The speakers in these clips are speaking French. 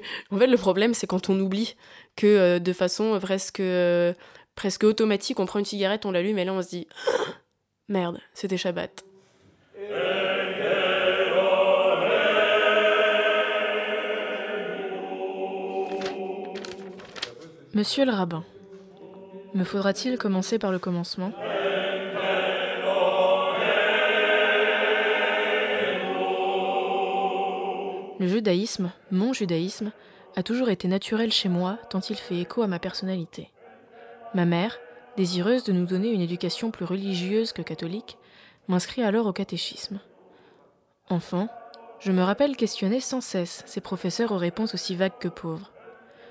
en fait, le problème, c'est quand on oublie que euh, de façon presque, euh, presque automatique, on prend une cigarette, on l'allume, et là, on se dit Merde, c'était Shabbat. Monsieur le rabbin, me faudra-t-il commencer par le commencement? Le judaïsme, mon judaïsme, a toujours été naturel chez moi tant il fait écho à ma personnalité. Ma mère, désireuse de nous donner une éducation plus religieuse que catholique, m'inscrit alors au catéchisme. Enfant, je me rappelle questionner sans cesse ces professeurs aux réponses aussi vagues que pauvres.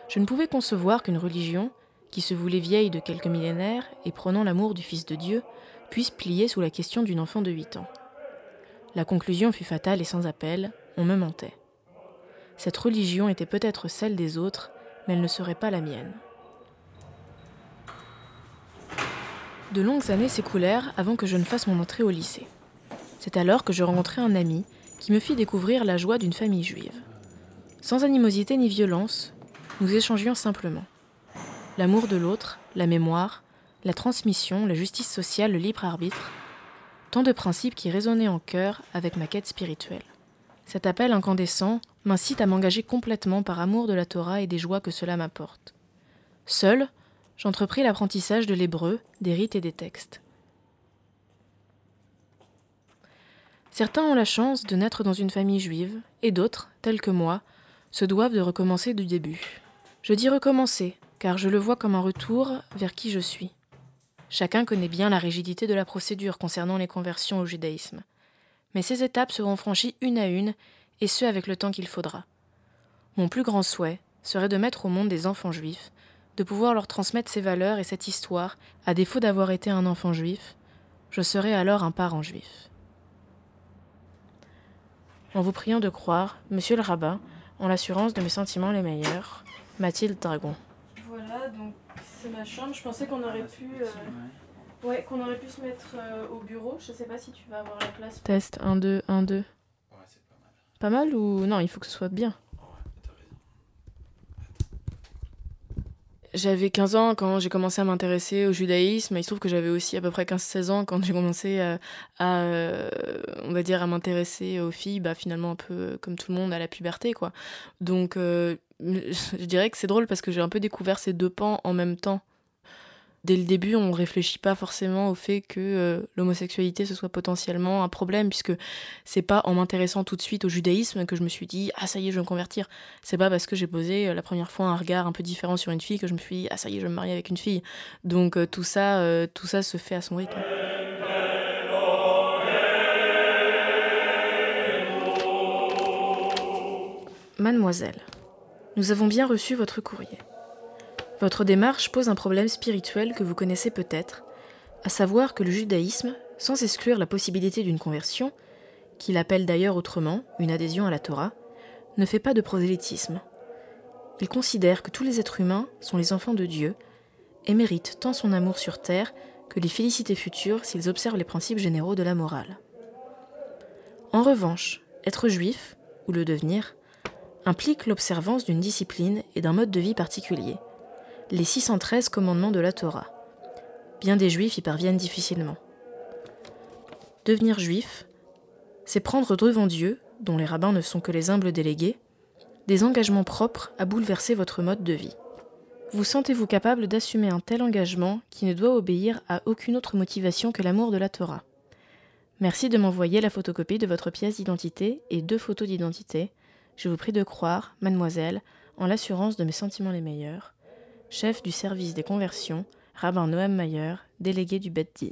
Je ne pouvais concevoir qu'une religion, qui se voulait vieille de quelques millénaires et prônant l'amour du Fils de Dieu, puisse plier sous la question d'une enfant de huit ans. La conclusion fut fatale et sans appel, on me mentait. Cette religion était peut-être celle des autres, mais elle ne serait pas la mienne. De longues années s'écoulèrent avant que je ne fasse mon entrée au lycée. C'est alors que je rencontrai un ami qui me fit découvrir la joie d'une famille juive. Sans animosité ni violence, nous échangions simplement. L'amour de l'autre, la mémoire, la transmission, la justice sociale, le libre arbitre, tant de principes qui résonnaient en cœur avec ma quête spirituelle. Cet appel incandescent m'incite à m'engager complètement par amour de la Torah et des joies que cela m'apporte. Seul, j'entrepris l'apprentissage de l'hébreu, des rites et des textes. Certains ont la chance de naître dans une famille juive, et d'autres, tels que moi, se doivent de recommencer du début. Je dis recommencer, car je le vois comme un retour vers qui je suis. Chacun connaît bien la rigidité de la procédure concernant les conversions au judaïsme mais ces étapes seront franchies une à une, et ce avec le temps qu'il faudra. Mon plus grand souhait serait de mettre au monde des enfants juifs, de pouvoir leur transmettre ces valeurs et cette histoire, à défaut d'avoir été un enfant juif, je serais alors un parent juif. En vous priant de croire, monsieur le rabbin, en l'assurance de mes sentiments les meilleurs, Mathilde Dragon. Voilà, donc c'est ma chambre. Je pensais qu'on aurait pu. Euh, Ouais, qu'on aurait pu se mettre euh, au bureau. Je sais pas si tu vas avoir la place. Test 1, 2, 1, 2. Ouais, c'est pas mal. Pas mal ou. Non, il faut que ce soit bien? Ouais, t'as raison. J'avais 15 ans quand j'ai commencé à m'intéresser au judaïsme. Il se trouve que j'avais aussi à peu près 15-16 ans quand j'ai commencé à, à, euh, on va dire, à m'intéresser aux filles, bah, finalement un peu comme tout le monde à la puberté, quoi. Donc, euh, je dirais que c'est drôle parce que j'ai un peu découvert ces deux pans en même temps dès le début, on ne réfléchit pas forcément au fait que euh, l'homosexualité ce soit potentiellement un problème, puisque c'est pas en m'intéressant tout de suite au judaïsme que je me suis dit ah ça y est je vais me convertir. C'est pas parce que j'ai posé euh, la première fois un regard un peu différent sur une fille que je me suis dit ah ça y est je vais me marier avec une fille. Donc euh, tout ça tout ça se fait à son rythme. Mademoiselle, nous avons bien reçu votre courrier. Votre démarche pose un problème spirituel que vous connaissez peut-être, à savoir que le judaïsme, sans exclure la possibilité d'une conversion, qu'il appelle d'ailleurs autrement une adhésion à la Torah, ne fait pas de prosélytisme. Il considère que tous les êtres humains sont les enfants de Dieu et méritent tant son amour sur terre que les félicités futures s'ils observent les principes généraux de la morale. En revanche, être juif, ou le devenir, implique l'observance d'une discipline et d'un mode de vie particulier – les 613 commandements de la Torah. Bien des juifs y parviennent difficilement. Devenir juif, c'est prendre devant Dieu, dont les rabbins ne sont que les humbles délégués, des engagements propres à bouleverser votre mode de vie. Vous sentez-vous capable d'assumer un tel engagement qui ne doit obéir à aucune autre motivation que l'amour de la Torah? Merci de m'envoyer la photocopie de votre pièce d'identité et deux photos d'identité. Je vous prie de croire, mademoiselle, en l'assurance de mes sentiments les meilleurs, chef du service des conversions, rabbin Noam Mayer, délégué du Bet Din.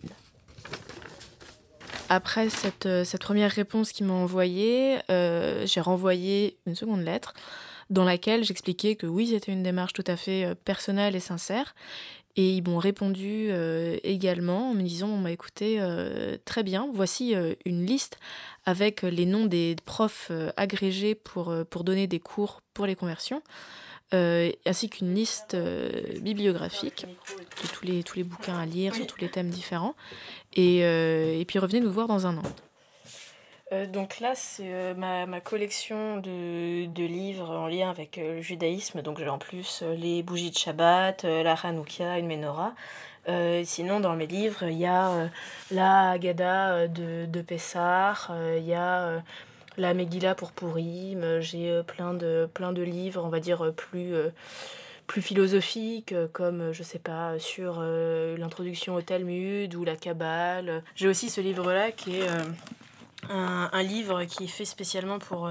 Après cette, euh, cette, première réponse qu'il m'a envoyée, euh, j'ai renvoyé une seconde lettre dans laquelle j'expliquais que oui, c'était une démarche tout à fait euh, personnelle et sincère. Et ils m'ont répondu également en me disant, bah, écoutez, très bien, voici une liste avec les noms des profs agrégés pour, pour donner des cours pour les conversions. Euh, ainsi qu'une liste euh, bibliographique de tous les, tous les bouquins à lire sur tous les thèmes différents. Et, euh, et puis revenez nous voir dans un an. donc là, c'est ma, ma, collection de, de, livres en lien avec le judaïsme, donc j'ai en plus les bougies de Shabbat, la Hanouka, une menorah. sinon, dans mes livres, il y a la Haggadah de, de Pessah, il y a la Megillah pour Purim, j'ai plein, de, plein de livres, on va dire, plus plus philosophiques, euh, comme, euh, je sais pas, sur euh, l'introduction au Talmud ou la Kabbale. J'ai aussi ce livre-là qui est un, livre qui est fait spécialement pour,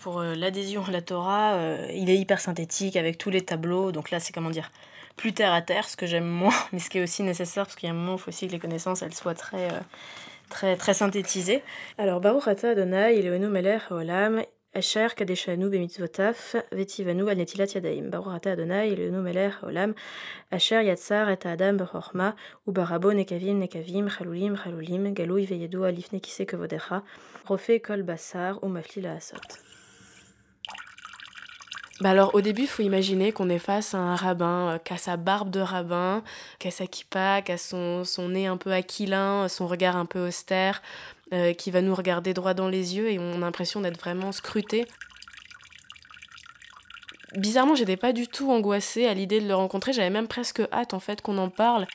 pour l'adhésion à la Torah. il est hyper synthétique avec tous les tableaux, donc là c'est comment dire plus terre à terre, ce que j'aime moins, mais ce qui est aussi nécessaire parce qu'il y a un moment il faut aussi que les connaissances elles soient très, très, très synthétisées. Alors Baruch Ata Adonai, Eloheinu Melech Olam, Asher kadeshanu bemitzvotaf vetivanu al netilat yadaim. Baruch ata Adonai elenu melech olam. Asher yatzar et adam bechorma ubarabo nekavim nekavim chalulim chalulim galui veyedu alifne kise kevodecha. Rofe kol basar ou mafli la asot. Bah alors au début, il faut imaginer qu'on est face à un rabbin euh, qui a sa barbe de rabbin, qui a sa kippa, qui a son, son nez un peu aquilin, son regard un peu austère, euh, qui va nous regarder droit dans les yeux et on a l'impression d'être vraiment scruté. Bizarrement, j'étais pas du tout angoissée à l'idée de le rencontrer, j'avais même presque hâte en fait qu'on en parle.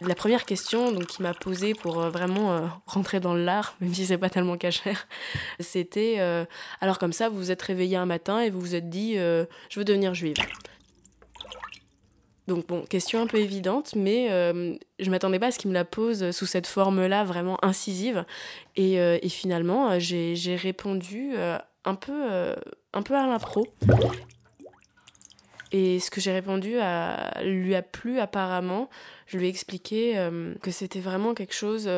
La première question donc qu'il m'a posée pour euh, vraiment euh, rentrer dans l'art, même si c'est pas tellement cachère, c'était alors comme ça vous vous êtes réveillé un matin et vous vous êtes dit je veux devenir juive. Donc bon, question un peu évidente, mais euh, je m'attendais pas à ce qu'il me la pose sous cette forme-là vraiment incisive. Et, euh, finalement, euh, j'ai répondu un, peu, un peu à l'impro. Et ce que j'ai répondu lui a plu apparemment. Je lui ai expliqué que c'était vraiment quelque chose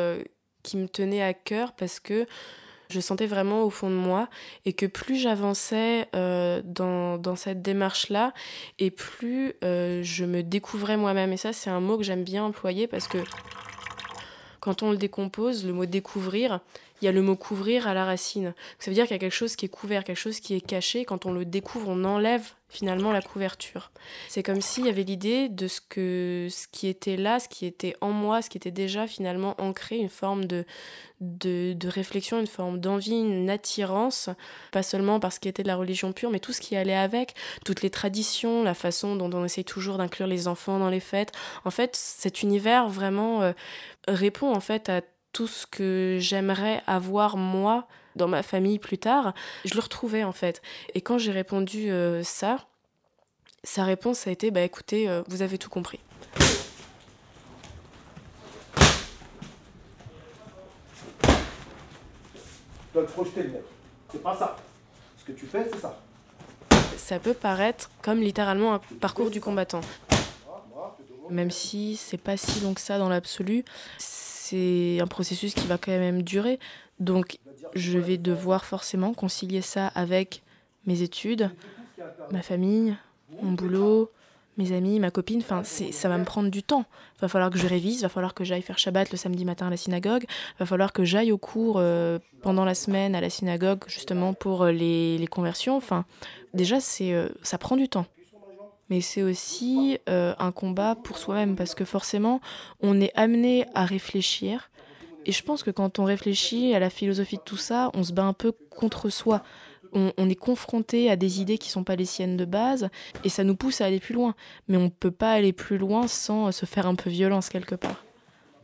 qui me tenait à cœur parce que je sentais vraiment au fond de moi et que plus j'avançais euh, dans, dans, cette démarche-là et plus euh, je me découvrais moi-même. Et ça, c'est un mot que j'aime bien employer parce que quand on le décompose, le mot découvrir, il y a le mot couvrir à la racine. Ça veut dire qu'il y a quelque chose qui est couvert, quelque chose qui est caché. Quand on le découvre, on enlève finalement la couverture. C'est comme s'il y avait l'idée de ce que ce qui était là, ce qui était en moi, ce qui était déjà finalement ancré, une forme de, de, de réflexion, une forme d'envie, une attirance, pas seulement parce qu'il était de la religion pure, mais tout ce qui allait avec, toutes les traditions, la façon dont on essaye toujours d'inclure les enfants dans les fêtes. En fait, cet univers vraiment euh, répond en fait à tout ce que j'aimerais avoir moi dans ma famille plus tard, je le retrouvais en fait. Et quand j'ai répondu euh, ça, sa réponse a été bah écoutez, euh, vous avez tout compris. Tu dois te projeter le mec. C'est pas ça. Ce que tu fais, c'est ça. Ça peut paraître comme littéralement un parcours du combattant. Même si c'est pas si long que ça dans l'absolu, c'est un processus qui va quand même durer. Donc je vais devoir forcément concilier ça avec mes études, ma famille, mon boulot, mes amis, ma copine. Enfin, ça va me prendre du temps. Va falloir que je révise, va falloir que j'aille faire Shabbat le samedi matin à la synagogue, va falloir que j'aille au cours euh, pendant la semaine à la synagogue justement pour euh, les, conversions. Enfin, déjà, c'est euh, ça prend du temps mais c'est aussi euh, un combat pour soi-même parce que forcément, on est amené à réfléchir. Et je pense que quand on réfléchit à la philosophie de tout ça, on se bat un peu contre soi. On, est confronté à des idées qui sont pas les siennes de base et ça nous pousse à aller plus loin. Mais on ne peut pas aller plus loin sans se faire un peu violence quelque part.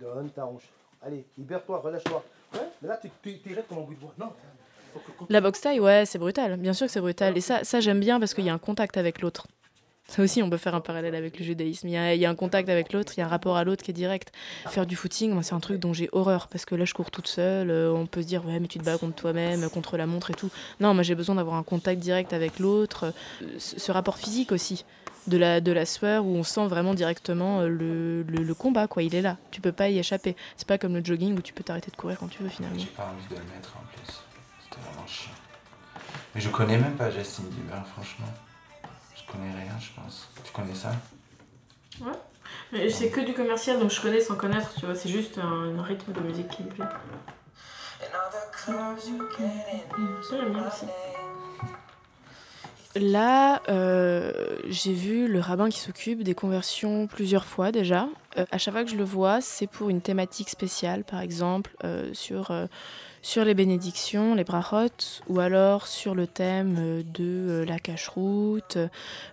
Donne ta hanche. Allez, libère-toi, relâche-toi. Ouais, mais là, tu es comme un bout de bois. Non. La boxe taille, ouais, c'est brutal. Bien sûr que c'est brutal. Et ça, ça j'aime bien parce qu'il y a un contact avec l'autre. Ça aussi, on peut faire un parallèle avec le judaïsme. Il y a, un contact avec l'autre, il y a un rapport à l'autre qui est direct. Faire du footing, moi, c'est un truc dont j'ai horreur parce que là, je cours toute seule. Euh, on peut se dire, ouais, mais tu te bats contre toi-même, contre la montre et tout. Non, moi, j'ai besoin d'avoir un contact direct avec l'autre. Euh, ce rapport physique aussi, de la, de la sueur où on sent vraiment directement euh, le, le, combat, quoi. Il est là. Tu peux pas y échapper. C'est pas comme le jogging où tu peux t'arrêter de courir quand tu veux finalement. J'ai pas envie de le mettre en plus. C'était vraiment chiant. Mais je connais même pas Justin Bieber, franchement. Je connais rien, je pense. Tu connais ça? Ouais. Mais c'est que du commercial, donc je connais sans connaître, tu vois. C'est juste un, rythme de musique qui me plaît. Ça, j'aime bien aussi. Là, euh, j'ai vu le rabbin qui s'occupe des conversions plusieurs fois déjà. Euh, à chaque fois que je le vois, c'est pour une thématique spéciale, par exemple euh, sur, sur les bénédictions, les brachot, ou alors sur le thème de la cache-route,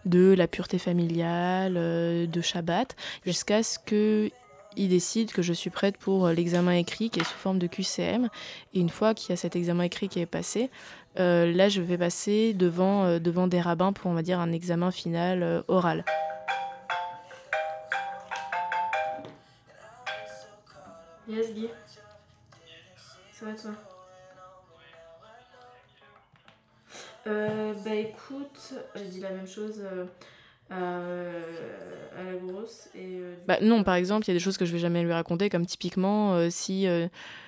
de la pureté familiale, de Shabbat, jusqu'à ce que il décide que je suis prête pour l'examen écrit qui est sous forme de QCM. Et une fois qu'il y a cet examen écrit qui est passé, là, je vais passer devant, euh, devant des rabbins pour, on va dire, un examen final euh, oral. Yes, Guy. Ça va toi? Euh, Bah écoute, j'ai dit la même chose à, la grosse. Et, bah, non, par exemple, il y a des choses que je vais jamais lui raconter, comme typiquement si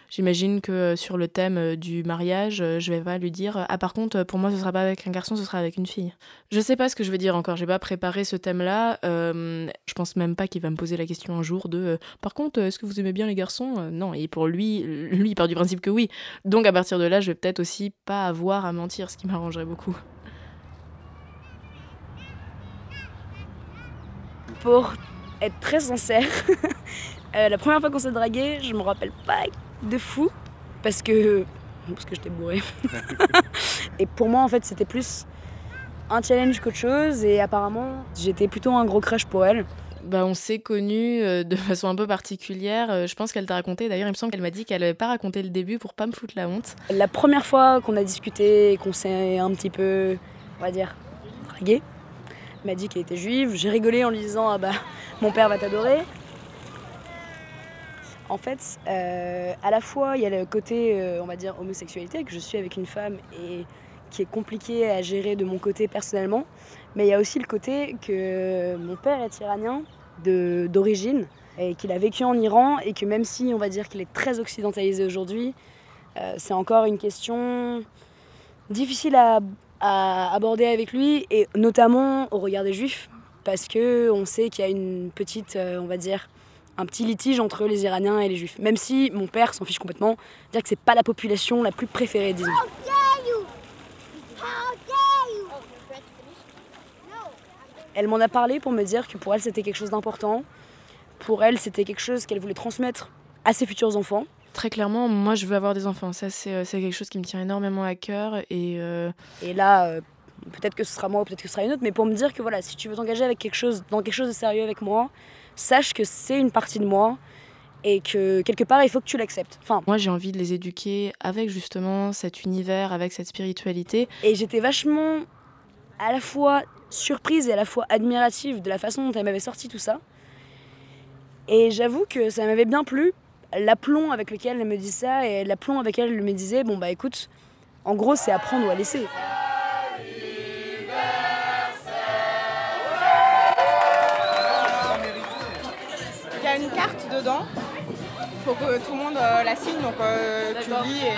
J'imagine que euh, sur le thème euh, du mariage, euh, je vais pas lui dire Ah, par contre, pour moi, ce sera pas avec un garçon, ce sera avec une fille. Je sais pas ce que je vais dire encore, j'ai pas préparé ce thème-là. je pense même pas qu'il va me poser la question un jour de Par contre, est-ce que vous aimez bien les garçons Non, et pour lui, lui, il part du principe que oui. Donc à partir de là, je vais peut-être aussi pas avoir à mentir, ce qui m'arrangerait beaucoup. Pour être très sincère, la première fois qu'on s'est dragué, je me rappelle pas de fou parce que parce que j'étais bourrée. et pour moi en fait c'était plus un challenge qu'autre chose et apparemment j'étais plutôt un gros crush pour elle. Bah, on s'est connus euh, de façon un peu particulière. Euh, je pense qu'elle t'a raconté. D'ailleurs, il me semble qu'elle m'a dit qu'elle n'avait pas raconté le début pour pas me foutre la honte. La première fois qu'on a discuté et qu'on s'est un petit peu, on va dire, dragué, m'a dit qu'elle était juive. J'ai rigolé en lui disant Ah bah, mon père va t'adorer. En fait, euh, à la fois, il y a le côté, euh, on va dire, homosexualité, que je suis avec une femme et qui est compliqué à gérer de mon côté personnellement. Mais il y a aussi le côté que mon père est iranien d'origine et qu'il a vécu en Iran et que même si on va dire qu'il est très occidentalisé aujourd'hui, euh, c'est encore une question difficile à, à, aborder avec lui et notamment au regard des juifs parce que on sait qu'il y a une petite, on va dire, un petit litige entre les Iraniens et les Juifs. Même si mon père s'en fiche complètement, dire que c'est pas la population la plus préférée, disons. Elle m'en a parlé pour me dire que pour elle c'était quelque chose d'important. Pour elle c'était quelque chose qu'elle voulait transmettre à ses futurs enfants. Très clairement, moi je veux avoir des enfants. Ça c'est euh, quelque chose qui me tient énormément à cœur. Et, euh, et là, euh, peut-être que ce sera moi ou peut-être que ce sera une autre, mais pour me dire que voilà, si tu veux t'engager avec quelque chose, dans quelque chose de sérieux avec moi, sache que c'est une partie de moi et que quelque part il faut que tu l'acceptes. Enfin, moi j'ai envie de les éduquer avec justement cet univers, avec cette spiritualité. Et j'étais vachement à la fois surprise et à la fois admirative de la façon dont elle m'avait sorti tout ça. Et j'avoue que ça m'avait bien plu, l'aplomb avec lequel elle me dit ça et l'aplomb avec lequel elle me disait bon bah écoute, en gros c'est apprendre ou à laisser. une carte dedans. Il faut que tout le monde euh, la signe, donc euh, tu lis. Et...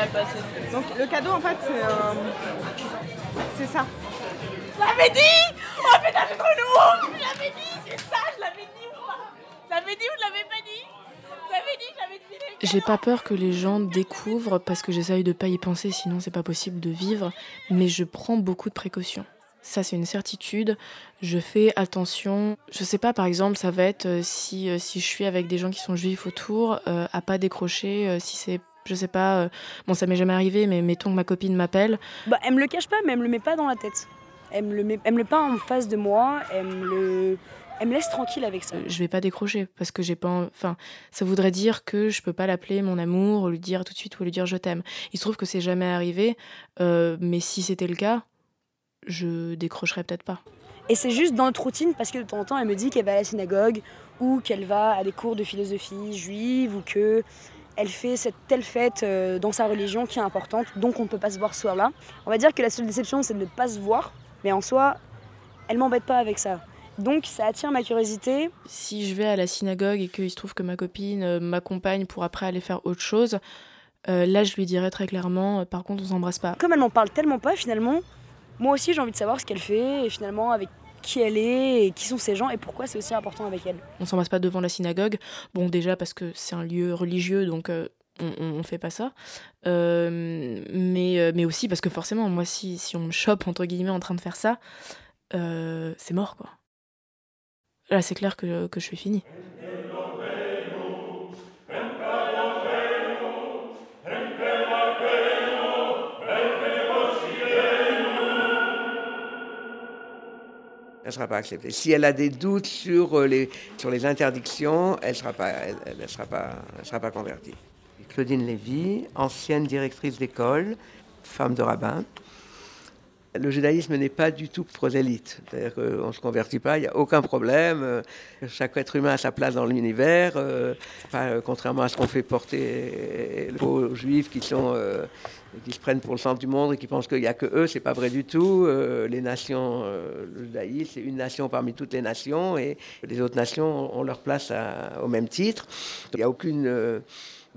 Donc le cadeau, en fait, c'est euh, ça. Je l'avais dit Oh putain, j'ai trop le Je l'avais dit, c'est ça, je l'avais dit ou pas? Je l'avais dit ou je l'avais pas dit? J'ai pas peur que les gens découvrent parce que j'essaye de pas y penser, sinon c'est pas possible de vivre, mais je prends beaucoup de précautions. Ça, c'est une certitude. Je fais attention. Je sais pas, par exemple, ça va être euh, si, euh, si je suis avec des gens qui sont juifs autour, euh, à pas décrocher, si c'est je sais pas, bon ça m'est jamais arrivé, mais mettons que ma copine m'appelle. Bah elle me le cache pas, mais elle me le met pas dans la tête. Elle me le, met, elle me le pas en face de moi, elle me le, elle me laisse tranquille avec ça. Je vais pas décrocher parce que j'ai pas. Enfin, ça voudrait dire que je peux pas l'appeler mon amour, ou lui dire tout de suite ou lui dire je t'aime. Il se trouve que c'est jamais arrivé, mais si c'était le cas, je décrocherai peut-être pas. Et c'est juste dans notre routine parce que de temps en temps, elle me dit qu'elle va à la synagogue ou qu'elle va à des cours de philosophie juive ou que elle fait cette telle fête euh, dans sa religion qui est importante, donc on ne peut pas se voir ce soir-là. On va dire que la seule déception, c'est de ne pas se voir, mais en soi, elle m'embête pas avec ça. Donc ça attire ma curiosité. Si je vais à la synagogue et qu'il se trouve que ma copine euh, m'accompagne pour après aller faire autre chose, euh, là je lui dirais très clairement, par contre on s'embrasse pas. Comme elle m'en parle tellement pas finalement, moi aussi j'ai envie de savoir ce qu'elle fait et finalement avec qui elle est et qui sont ces gens et pourquoi c'est aussi important avec elle. On s'embrasse pas devant la synagogue. Bon déjà parce que c'est un lieu religieux donc euh, on, fait pas ça. mais, mais aussi parce que forcément, moi, si, si on me chope, entre guillemets, en train de faire ça, c'est mort, quoi. Là, c'est clair que, que je suis finie. elle ne sera pas acceptée. Si elle a des doutes sur euh, les, sur les interdictions, elle ne sera, pas, elle, sera, pas, sera pas convertie. Claudine Lévy, ancienne directrice d'école, femme de rabbin. Le judaïsme n'est pas du tout prosélyte. C'est-à-dire qu'on ne se convertit pas, il n'y a aucun problème. Euh, chaque être humain a sa place dans l'univers. Euh, contrairement à ce qu'on fait porter aux juifs qui sont qui se prennent pour le centre du monde et qui pensent qu'il n'y a que eux, c'est pas vrai du tout. Euh, les nations, euh, le judaïsme, c'est une nation parmi toutes les nations et les autres nations ont leur place au même titre. Il n'y a aucune euh,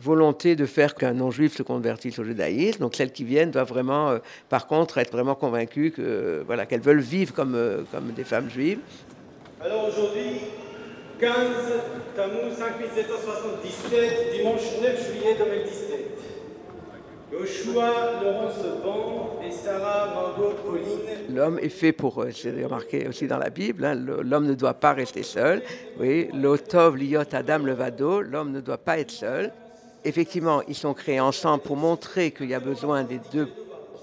volonté de faire qu'un non-juif se convertisse au judaïsme. Donc celles qui viennent doivent vraiment, par contre, être vraiment convaincues que voilà qu'elles veulent vivre comme comme des femmes juives. Alors aujourd'hui, 15 Tammuz 5777, dimanche 9 juillet 2017. L'homme est fait pour, euh, c'est remarqué aussi dans la Bible, hein, l'homme ne doit pas rester seul. Oui, l'otov liot adam levado, l'homme ne doit pas être seul. Effectivement, ils sont créés ensemble pour montrer qu'il y a besoin des deux.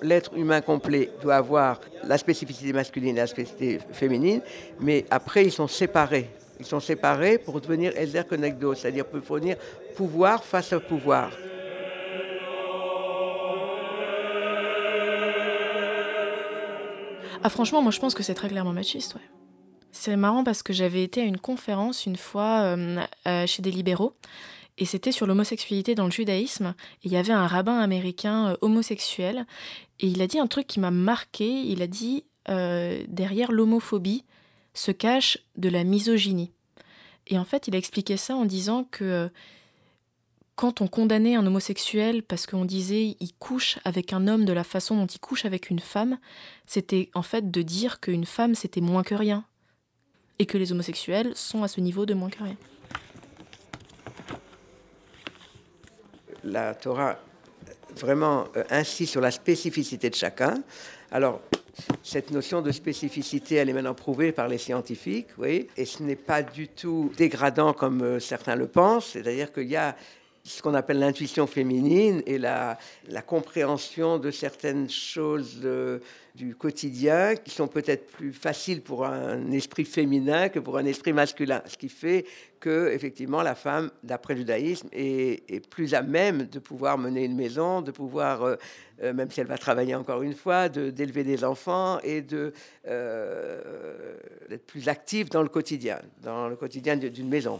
L'être humain complet doit avoir la spécificité masculine et la spécificité féminine, mais après ils sont séparés. Ils sont séparés pour devenir Ezer Konegdo, c'est-à-dire pour fournir pouvoir face au pouvoir. Ah franchement, moi je pense que c'est très clairement machiste, ouais. C'est marrant parce que j'avais été à une conférence une fois euh, euh, chez des libéraux et c'était sur l'homosexualité dans le judaïsme. Et il y avait un rabbin américain euh, homosexuel et il a dit un truc qui m'a marqué. Il a dit derrière l'homophobie se cache de la misogynie. Et en fait, il a expliqué ça en disant que quand on condamnait un homosexuel parce qu'on disait il couche avec un homme de la façon dont il couche avec une femme, c'était en fait de dire qu'une femme c'était moins que rien. Et que les homosexuels sont à ce niveau de moins que rien. La Torah vraiment euh, insiste sur la spécificité de chacun. Alors, cette notion de spécificité, elle est maintenant prouvée par les scientifiques, oui, et ce n'est pas du tout dégradant comme euh, certains le pensent, c'est-à-dire qu'il y a ce qu'on appelle l'intuition féminine et la, compréhension de certaines choses euh, du quotidien qui sont peut-être plus faciles pour un esprit féminin que pour un esprit masculin. Ce qui fait que, effectivement, la femme, d'après le judaïsme, est, plus à même de pouvoir mener une maison, de pouvoir, euh, euh, même si elle va travailler encore une fois, d'élever des enfants et d'être plus active dans le quotidien, dans le quotidien d'une maison.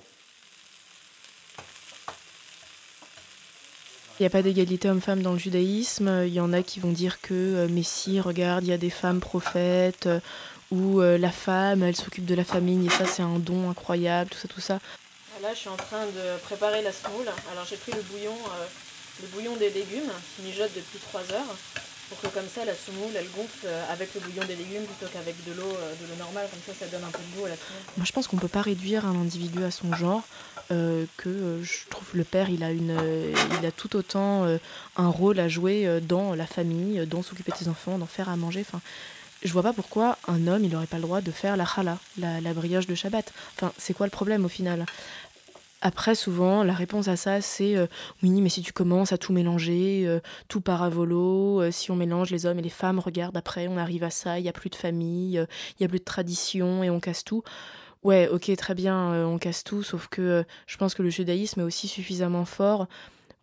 Il n'y a pas d'égalité homme-femme dans le judaïsme. Il y en a qui vont dire que, euh, mais regarde, il y a des femmes prophètes, euh, où euh, la femme, elle s'occupe de la famille, et ça, c'est un don incroyable, tout ça, tout ça. Là, je suis en train de préparer la semoule. Alors, j'ai pris le bouillon, le bouillon des légumes, qui mijote depuis 3 heures pour que comme ça la semoule elle gonfle euh, avec le bouillon des légumes plutôt qu'avec de l'eau euh, de l'eau normale comme ça ça donne un peu de goût à la semoule. Moi je pense qu'on peut pas réduire un individu à son genre euh, que je trouve le père il a une il a tout autant un rôle à jouer dans la famille, dans s'occuper de ses enfants, d'en faire à manger enfin je vois pas pourquoi un homme il n'aurait pas le droit de faire la challah, la, la brioche de Shabbat. Enfin, c'est quoi le problème au final? Après, souvent, la réponse à ça, c'est euh, oui, mais si tu commences à tout mélanger, euh, tout part à volo, euh, si on mélange les hommes et les femmes, regarde, après, on arrive à ça, il n'y a plus de famille, il n'y a plus de tradition et on casse tout. Ouais, ok, très bien, on casse tout, sauf que je pense que le judaïsme est aussi suffisamment fort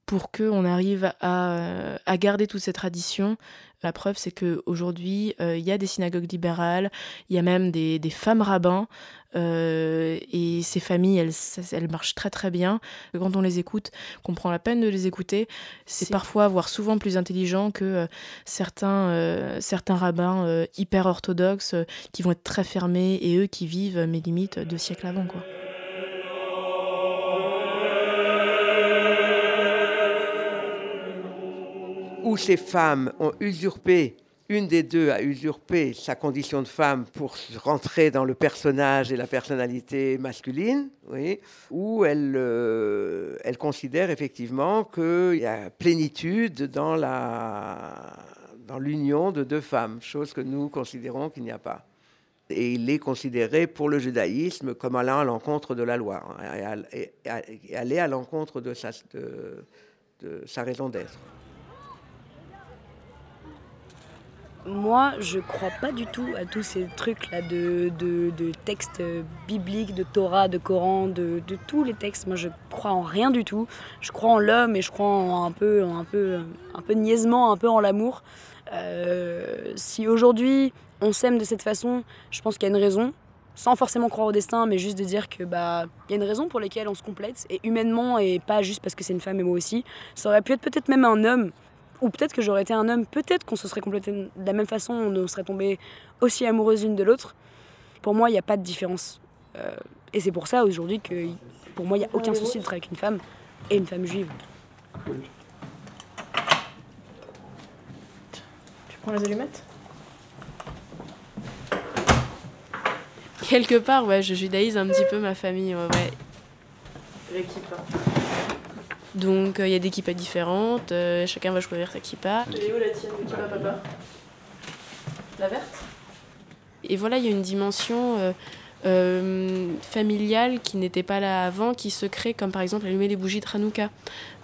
pour qu'on arrive à, à, garder toutes ces traditions. La preuve, c'est qu'aujourd'hui, il y a des synagogues libérales, il y a même des, des femmes rabbins euh, et ces familles, elles, elles marchent très très bien. Quand on les écoute, qu'on prend la peine de les écouter, c'est parfois, voire souvent plus intelligent que euh, certains, euh, certains rabbins hyper orthodoxes qui vont être très fermés et eux qui vivent mes limites deux siècles avant. Quoi. Où ces femmes ont usurpé une des deux a usurpé sa condition de femme pour rentrer dans le personnage et la personnalité masculine, oui, ou elle, euh, considère effectivement qu'il y a plénitude dans, l'union de deux femmes, chose que nous considérons qu'il n'y a pas. Et il est considéré pour le judaïsme comme allant à l'encontre de la loi, hein, et, aller à l'encontre de sa raison d'être. Moi, je crois pas du tout à tous ces trucs-là de, de, textes bibliques, de Torah, de Coran, de, tous les textes. Moi, je crois en rien du tout. Je crois en l'homme et je crois en un peu, un peu, un peu niaisement, un peu en l'amour. Euh, si aujourd'hui on s'aime de cette façon, je pense qu'il y a une raison. Sans forcément croire au destin, mais juste de dire que bah il y a une raison pour laquelle on se complète et humainement et pas juste parce que c'est une femme et moi aussi. Ça aurait pu être peut-être même un homme ou peut-être que j'aurais été un homme, peut-être qu'on se serait complété de la même façon, on serait tombé aussi amoureuses l'une de l'autre. Pour moi, il n'y a pas de différence. Euh, et c'est pour ça aujourd'hui que pour moi, il n'y a aucun souci d'être avec une femme et une femme juive. Tu prends les allumettes? Quelque part, ouais, je judaïse un petit peu ma famille, ouais. ouais. Donc il euh, y a des kippas différentes, euh, chacun va choisir sa kippa. Et où la tienne, de kippa papa? La verte? Et voilà, il y a une dimension euh, familiale qui n'était pas là avant, qui se crée, comme par exemple allumer les bougies de Hanouka.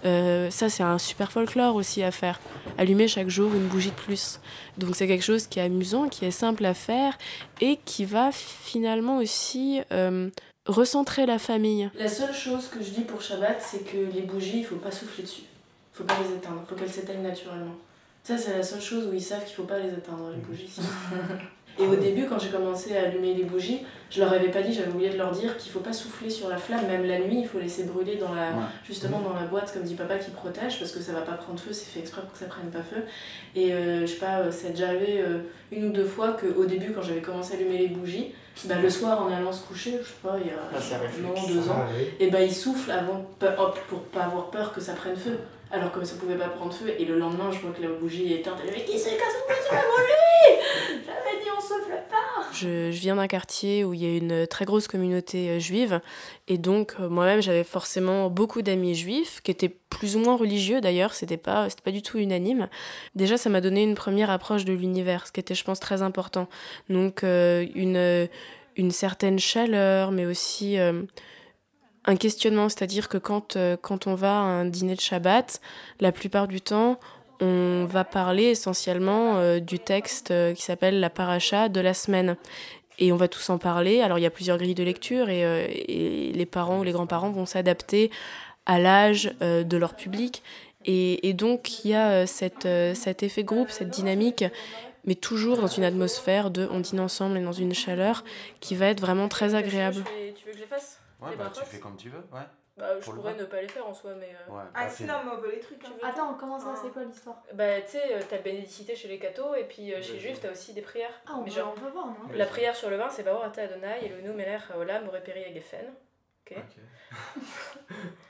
ça, c'est un super folklore aussi à faire. Allumer chaque jour une bougie de plus. Donc c'est quelque chose qui est amusant, qui est simple à faire et qui va finalement aussi recentrer la famille. La seule chose que je dis pour Shabbat, c'est que les bougies, il faut pas souffler dessus. Il faut pas les éteindre, il faut qu'elles s'éteignent naturellement. Ça, c'est la seule chose où ils savent qu'il faut pas les éteindre, les bougies. Et au début, quand j'ai commencé à allumer les bougies, je leur avais pas dit, j'avais oublié de leur dire qu'il faut pas souffler sur la flamme, même la nuit, il faut laisser brûler dans la, justement dans la boîte, comme dit papa, qui protège, parce que ça va pas prendre feu, c'est fait exprès pour que ça prenne pas feu. Et euh, je sais pas, c'est déjà arrivé euh, une ou deux fois qu'au début, quand j'avais commencé à allumer les bougies, bah, le soir en allant se coucher, je sais pas, il y a ah, un an, deux ans, et bah il souffle avant, hop, pour pas avoir peur que ça prenne feu. Alors comme ça pouvait pas prendre feu, et le lendemain, je vois que la bougie est éteinte, et mais qui c'est qui a soufflé sur la bougie? Je, viens d'un quartier où il y a une très grosse communauté euh, juive, et donc euh, moi-même j'avais forcément beaucoup d'amis juifs, qui étaient plus ou moins religieux d'ailleurs, c'était pas, pas du tout unanime. Déjà ça m'a donné une première approche de l'univers, ce qui était je pense très important. Donc euh, une, une certaine chaleur, mais aussi un questionnement, c'est-à-dire que quand, quand on va à un dîner de Shabbat, la plupart du temps, on va parler essentiellement euh, du texte euh, qui s'appelle la paracha de la semaine. Et on va tous en parler. Alors il y a plusieurs grilles de lecture et, et les parents ou les grands-parents vont s'adapter à l'âge de leur public. Et, et, donc il y a cette, cet effet groupe, cette dynamique, mais toujours dans une atmosphère de on dîne ensemble et dans une chaleur qui va être vraiment très agréable. Tu veux que je les fasse? Ouais, bah tu fais comme tu veux, ouais. Bah, je pourrais ne pas les faire en soi, mais. Euh... Ouais, ah, bah, sinon, on veut les trucs. Hein. Attends, comment ça, c'est quoi l'histoire? Bah, tu sais, euh, t'as bénédicité chez les cathos, et puis euh, chez les juifs, t'as aussi des prières. Ah, on, mais genre, on peut voir, non? La prière sur le vin, c'est Baor Ata Adonai, et le Nou Meler Haolam, Moreperi Agefen. Ok?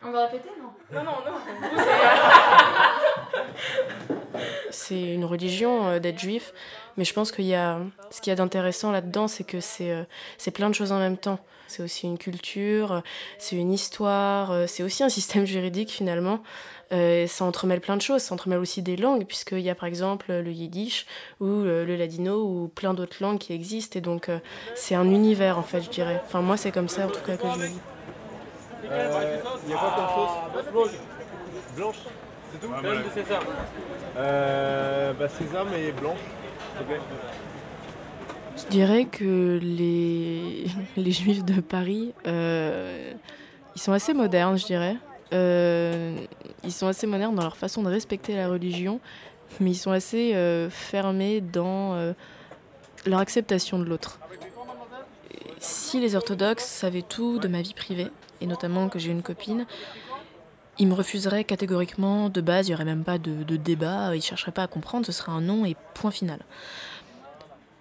on va répéter, non? Non, non, non. c'est une religion euh, d'être juif, mais je pense qu'il y a. Ce qu'il y a d'intéressant là-dedans, c'est que c'est c'est plein de choses en même temps c'est aussi une culture, c'est une histoire, euh, c'est aussi un système juridique finalement. Euh, ça entremêle plein de choses, ça entremêle aussi des langues, puisqu'il y a par exemple le yiddish ou le, ladino ou plein d'autres langues qui existent. Et donc euh, c'est un univers en fait, je dirais. Enfin moi c'est comme ça en tout cas que je le vis. Il y a chose Blanche C'est tout Même de César euh, bah César mais blanche. Je dirais que les, les juifs de Paris, euh, ils sont assez modernes, je dirais. Euh, ils sont assez modernes dans leur façon de respecter la religion, mais ils sont assez euh, fermés dans leur acceptation de l'autre. Si les orthodoxes savaient tout de ma vie privée, et notamment que j'ai une copine, ils me refuseraient catégoriquement de base, il n'y aurait même pas de, débat, ils ne chercheraient pas à comprendre, ce serait un non et point final.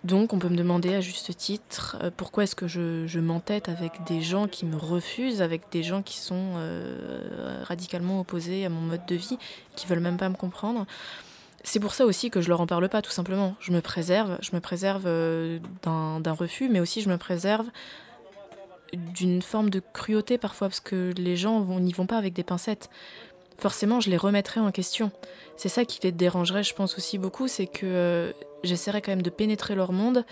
Donc on peut me demander à juste titre euh, pourquoi est-ce que je, m'entête avec des gens qui me refusent, avec des gens qui sont euh, radicalement opposés à mon mode de vie, qui veulent même pas me comprendre. C'est pour ça aussi que je leur en parle pas, tout simplement. Je me préserve, je me préserve euh, d'un refus, mais aussi je me préserve d'une forme de cruauté parfois, parce que les gens n'y vont pas avec des pincettes. Forcément, je les remettrai en question. C'est ça qui les dérangerait, je pense aussi beaucoup, c'est que euh, j'essaierai quand même de pénétrer leur monde,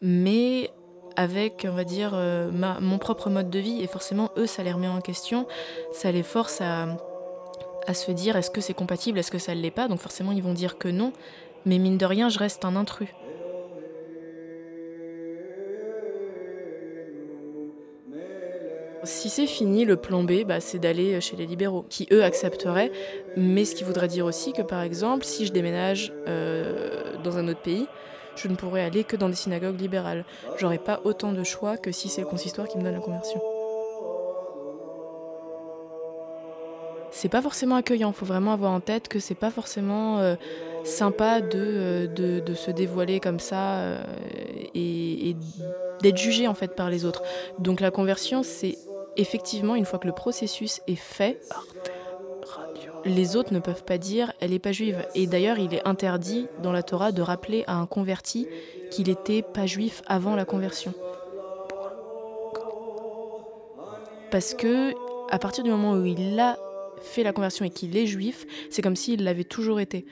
mais avec, on va dire, euh, mon propre mode de vie. Et forcément, eux, ça les remet en question, ça les force à, à se dire est-ce que c'est compatible, est-ce que ça ne l'est pas? Donc forcément, ils vont dire que non. Mais mine de rien, je reste un intrus. Si c'est fini, le plan B, bah, c'est d'aller chez les libéraux, qui eux accepteraient, mais ce qui voudrait dire aussi que par exemple, si je déménage euh, dans un autre pays, je ne pourrais aller que dans des synagogues libérales. J'aurais pas autant de choix que si c'est le consistoire qui me donne la conversion. C'est pas forcément accueillant, faut vraiment avoir en tête que c'est pas forcément euh, sympa euh, de, se dévoiler comme ça euh, et, et d'être jugé en fait par les autres. Donc la conversion, c'est effectivement une fois que le processus est fait, les autres ne peuvent pas dire elle n'est pas juive. Et d'ailleurs, il est interdit dans la Torah de rappeler à un converti qu'il n'était pas juif avant la conversion. Parce que à partir du moment où il a fait la conversion et qu'il est juif, c'est comme s'il l'avait toujours été.